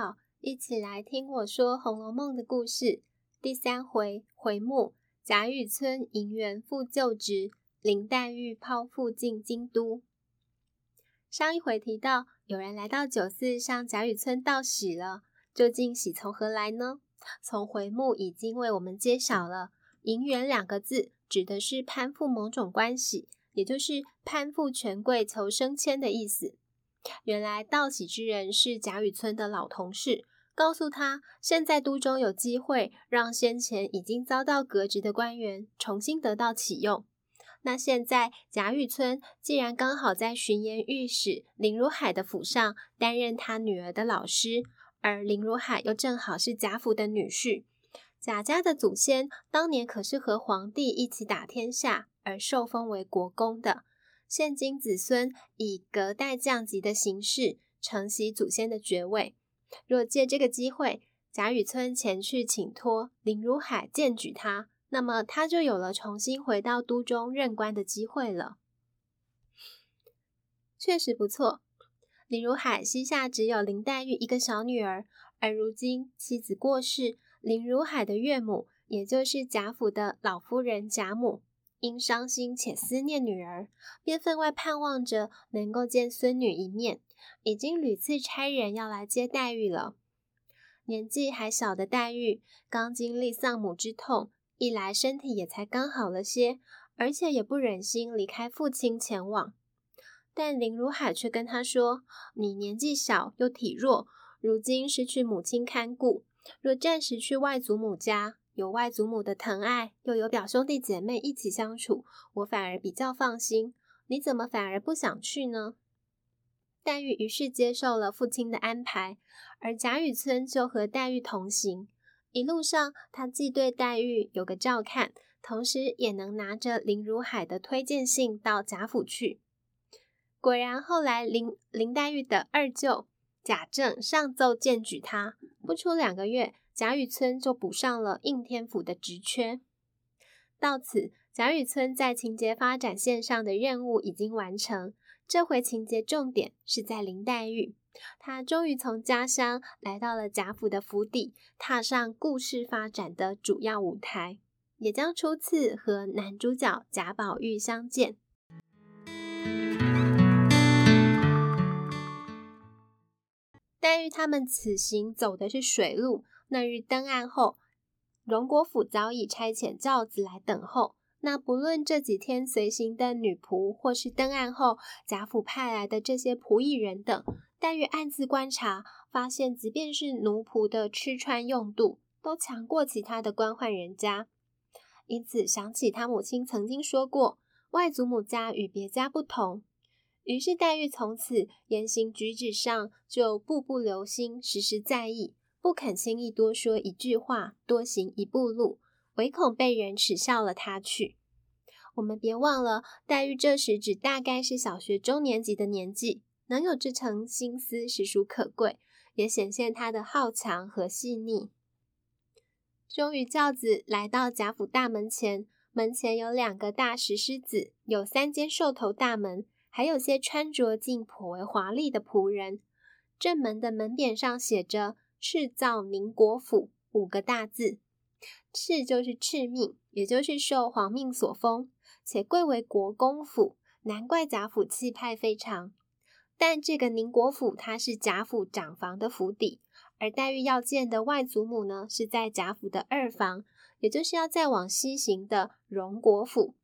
好，一起来听我说《红楼梦》的故事。第三回回目：贾雨村银元复旧职，林黛玉抛腹进京都。上一回提到，有人来到酒肆向贾雨村道喜了。究竟喜从何来呢？从回目已经为我们揭晓了。银元两个字指的是攀附某种关系，也就是攀附权贵求升迁的意思。原来道喜之人是贾雨村的老同事，告诉他现在都中有机会让先前已经遭到革职的官员重新得到启用。那现在贾雨村既然刚好在巡盐御史林如海的府上担任他女儿的老师，而林如海又正好是贾府的女婿，贾家的祖先当年可是和皇帝一起打天下而受封为国公的。现今子孙以隔代降级的形式承袭祖先的爵位，若借这个机会，贾雨村前去请托林如海荐举他，那么他就有了重新回到都中任官的机会了。确实不错，林如海膝下只有林黛玉一个小女儿，而如今妻子过世，林如海的岳母，也就是贾府的老夫人贾母。因伤心且思念女儿，便分外盼望着能够见孙女一面，已经屡次差人要来接黛玉了。年纪还小的黛玉，刚经历丧母之痛，一来身体也才刚好了些，而且也不忍心离开父亲前往。但林如海却跟她说：“你年纪小又体弱，如今失去母亲看顾，若暂时去外祖母家。”有外祖母的疼爱，又有表兄弟姐妹一起相处，我反而比较放心。你怎么反而不想去呢？黛玉于是接受了父亲的安排，而贾雨村就和黛玉同行。一路上，他既对黛玉有个照看，同时也能拿着林如海的推荐信到贾府去。果然，后来林林黛玉的二舅贾政上奏荐举他，不出两个月。贾雨村就补上了应天府的职缺。到此，贾雨村在情节发展线上的任务已经完成。这回情节重点是在林黛玉，她终于从家乡来到了贾府的府邸，踏上故事发展的主要舞台，也将初次和男主角贾宝玉相见。黛玉他们此行走的是水路。那日登岸后，荣国府早已差遣轿子来等候。那不论这几天随行的女仆，或是登岸后贾府派来的这些仆役人等，黛玉暗自观察，发现即便是奴仆的吃穿用度，都强过其他的官宦人家。因此想起他母亲曾经说过，外祖母家与别家不同。于是黛玉从此言行举止上就步步留心，时时在意。不肯轻易多说一句话，多行一步路，唯恐被人耻笑了他去。我们别忘了，黛玉这时只大概是小学中年级的年纪，能有这层心思，实属可贵，也显现她的好强和细腻。终于轿子来到贾府大门前，门前有两个大石狮子，有三间兽头大门，还有些穿着竟颇为华丽的仆人。正门的门匾上写着。敕造宁国府五个大字，敕就是敕命，也就是受皇命所封，且贵为国公府，难怪贾府气派非常。但这个宁国府，它是贾府长房的府邸，而黛玉要见的外祖母呢，是在贾府的二房，也就是要再往西行的荣国府。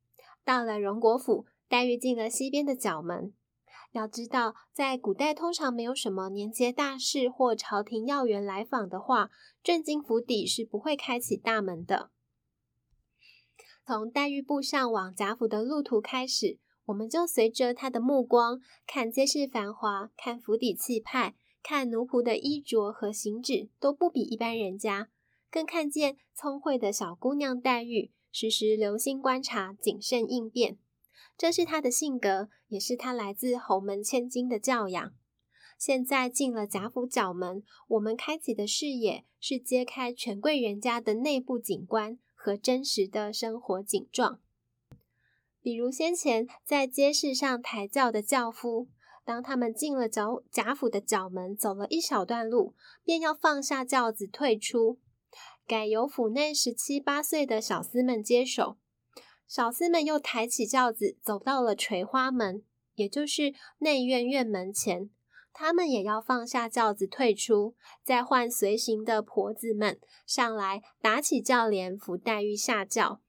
到了荣国府，黛玉进了西边的角门。要知道，在古代通常没有什么年节大事或朝廷要员来访的话，正经府邸是不会开启大门的。从黛玉步上往贾府的路途开始，我们就随着她的目光看街市繁华，看府邸气派，看奴仆的衣着和行止都不比一般人家，更看见聪慧的小姑娘黛玉时时留心观察，谨慎应变。这是他的性格，也是他来自侯门千金的教养。现在进了贾府角门，我们开启的视野是揭开权贵人家的内部景观和真实的生活景状。比如先前在街市上抬轿的轿夫，当他们进了贾贾府的角门，走了一小段路，便要放下轿子退出，改由府内十七八岁的小厮们接手。小厮们又抬起轿子，走到了垂花门，也就是内院院门前。他们也要放下轿子退出，再换随行的婆子们上来打起轿帘，扶黛玉下轿。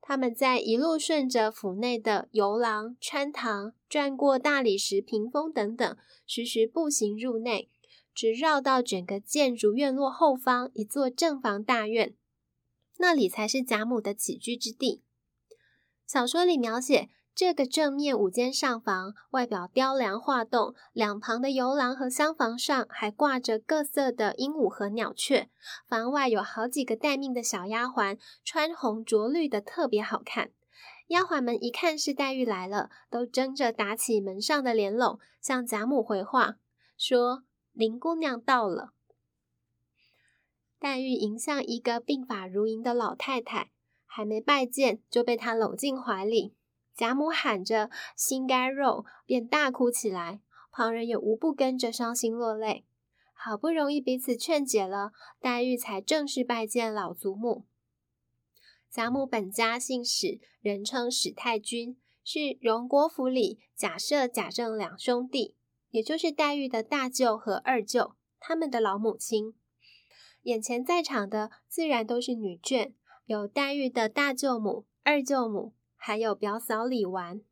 他们在一路顺着府内的游廊、穿堂，转过大理石屏风等等，徐徐步行入内，直绕到整个建筑院落后方一座正房大院，那里才是贾母的起居之地。小说里描写这个正面五间上房，外表雕梁画栋，两旁的游廊和厢房上还挂着各色的鹦鹉和鸟雀。房外有好几个待命的小丫鬟，穿红着绿的，特别好看。丫鬟们一看是黛玉来了，都争着打起门上的帘櫳，向贾母回话说：“林姑娘到了。”黛玉迎向一个鬓发如银的老太太。还没拜见，就被他搂进怀里。贾母喊着“心肝肉”，便大哭起来。旁人也无不跟着伤心落泪。好不容易彼此劝解了，黛玉才正式拜见老祖母。贾母本家姓史，人称史太君，是荣国府里贾赦、贾政两兄弟，也就是黛玉的大舅和二舅，他们的老母亲。眼前在场的自然都是女眷。有黛玉的大舅母、二舅母，还有表嫂李纨。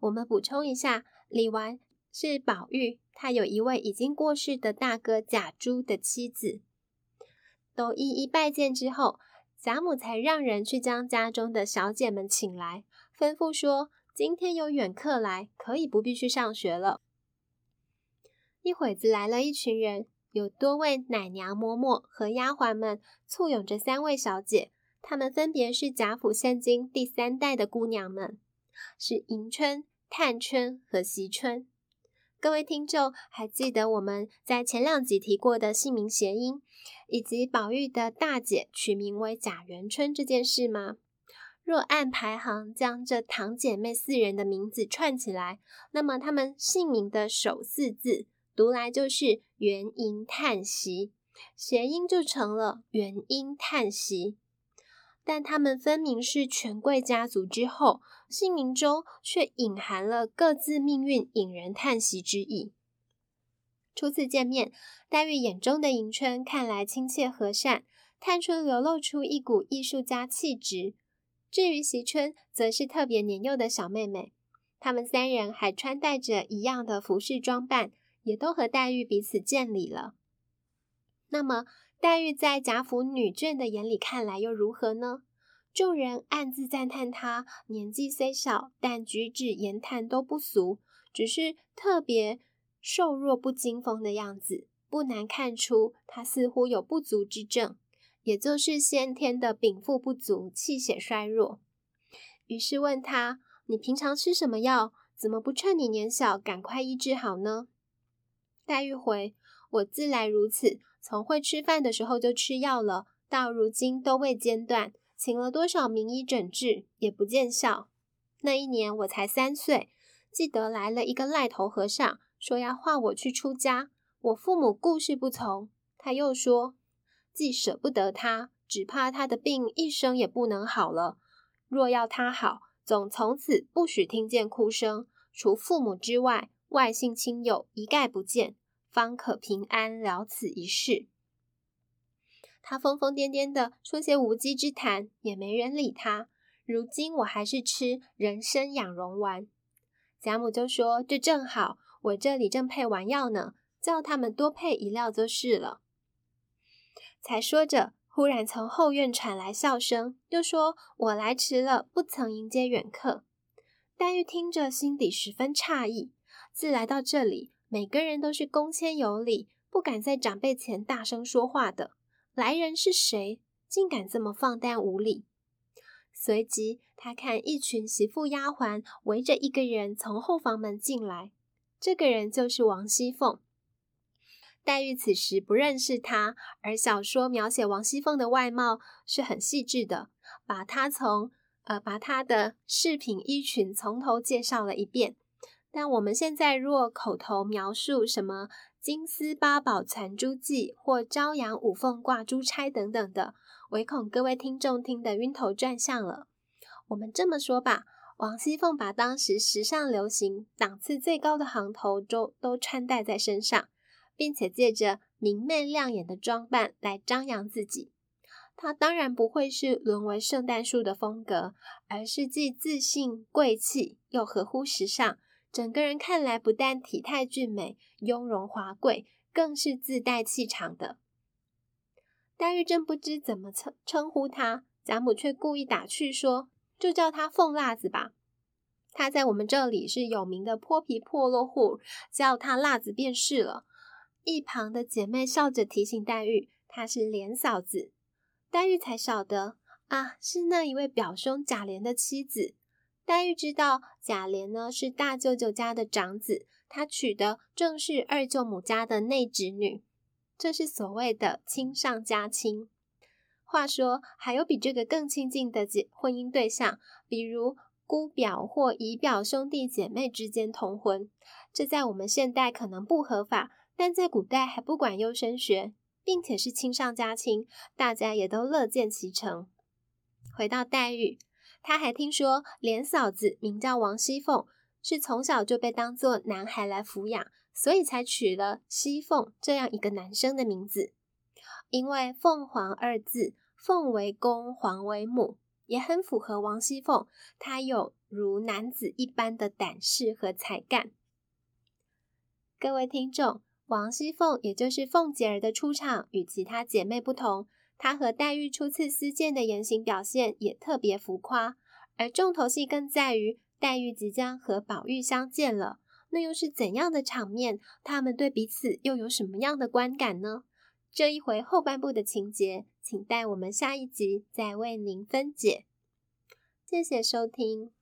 我们补充一下，李纨是宝玉，他有一位已经过世的大哥贾珠的妻子。都一一拜见之后，贾母才让人去将家中的小姐们请来，吩咐说：“今天有远客来，可以不必去上学了。”一会子来了一群人，有多位奶娘嬷嬷和丫鬟们簇拥着三位小姐。她们分别是贾府现今第三代的姑娘们，是迎春、探春和惜春。各位听众还记得我们在前两集提过的姓名谐音，以及宝玉的大姐取名为贾元春这件事吗？若按排行将这堂姐妹四人的名字串起来，那么她们姓名的首四字读来就是元迎探惜，谐音就成了元音叹息。但他们分明是权贵家族之后，姓名中却隐含了各自命运引人叹息之意。初次见面，黛玉眼中的迎春看来亲切和善，探春流露出一股艺术家气质。至于惜春，则是特别年幼的小妹妹。她们三人还穿戴着一样的服饰装扮，也都和黛玉彼此见礼了。那么，黛玉在贾府女眷的眼里看来又如何呢？众人暗自赞叹她年纪虽小，但举止言谈都不俗，只是特别瘦弱不经风的样子，不难看出她似乎有不足之症，也就是先天的禀赋不足，气血衰弱。于是问她：“你平常吃什么药？怎么不趁你年小赶快医治好呢？”黛玉回：“我自来如此。”从会吃饭的时候就吃药了，到如今都未间断，请了多少名医诊治也不见效。那一年我才三岁，记得来了一个癞头和尚，说要化我去出家。我父母固是不从，他又说，既舍不得他，只怕他的病一生也不能好了。若要他好，总从此不许听见哭声，除父母之外，外姓亲友一概不见。方可平安了此一事。他疯疯癫癫的说些无稽之谈，也没人理他。如今我还是吃人参养荣丸。贾母就说：“这正好，我这里正配丸药呢，叫他们多配一料就是了。”才说着，忽然从后院传来笑声，又说：“我来迟了，不曾迎接远客。”黛玉听着，心底十分诧异，自来到这里。每个人都是恭谦有礼，不敢在长辈前大声说话的。来人是谁？竟敢这么放荡无礼？随即，他看一群媳妇丫鬟围着一个人从后房门进来，这个人就是王熙凤。黛玉此时不认识他，而小说描写王熙凤的外貌是很细致的，把她从呃把她的饰品衣裙从头介绍了一遍。但我们现在若口头描述什么金丝八宝攒珠记或朝阳五凤挂珠钗等等的，唯恐各位听众听得晕头转向了。我们这么说吧，王熙凤把当时时尚流行、档次最高的行头都都穿戴在身上，并且借着明媚亮眼的装扮来张扬自己。她当然不会是沦为圣诞树的风格，而是既自信贵气又合乎时尚。整个人看来不但体态俊美、雍容华贵，更是自带气场的。黛玉正不知怎么称称呼她，贾母却故意打趣说：“就叫她凤辣子吧。她在我们这里是有名的泼皮破落户，叫她辣子便是了。”一旁的姐妹笑着提醒黛玉：“她是莲嫂子。”黛玉才晓得啊，是那一位表兄贾琏的妻子。黛玉知道贾琏呢是大舅舅家的长子，他娶的正是二舅母家的内侄女，这是所谓的亲上加亲。话说还有比这个更亲近的结婚姻对象，比如姑表或姨表兄弟姐妹之间通婚，这在我们现代可能不合法，但在古代还不管优生学，并且是亲上加亲，大家也都乐见其成。回到黛玉。他还听说，琏嫂子名叫王熙凤，是从小就被当作男孩来抚养，所以才取了熙凤这样一个男生的名字。因为“凤凰”二字，凤为公，凰为母，也很符合王熙凤，她有如男子一般的胆识和才干。各位听众，王熙凤也就是凤姐儿的出场与其他姐妹不同。他和黛玉初次私见的言行表现也特别浮夸，而重头戏更在于黛玉即将和宝玉相见了，那又是怎样的场面？他们对彼此又有什么样的观感呢？这一回后半部的情节，请待我们下一集再为您分解。谢谢收听。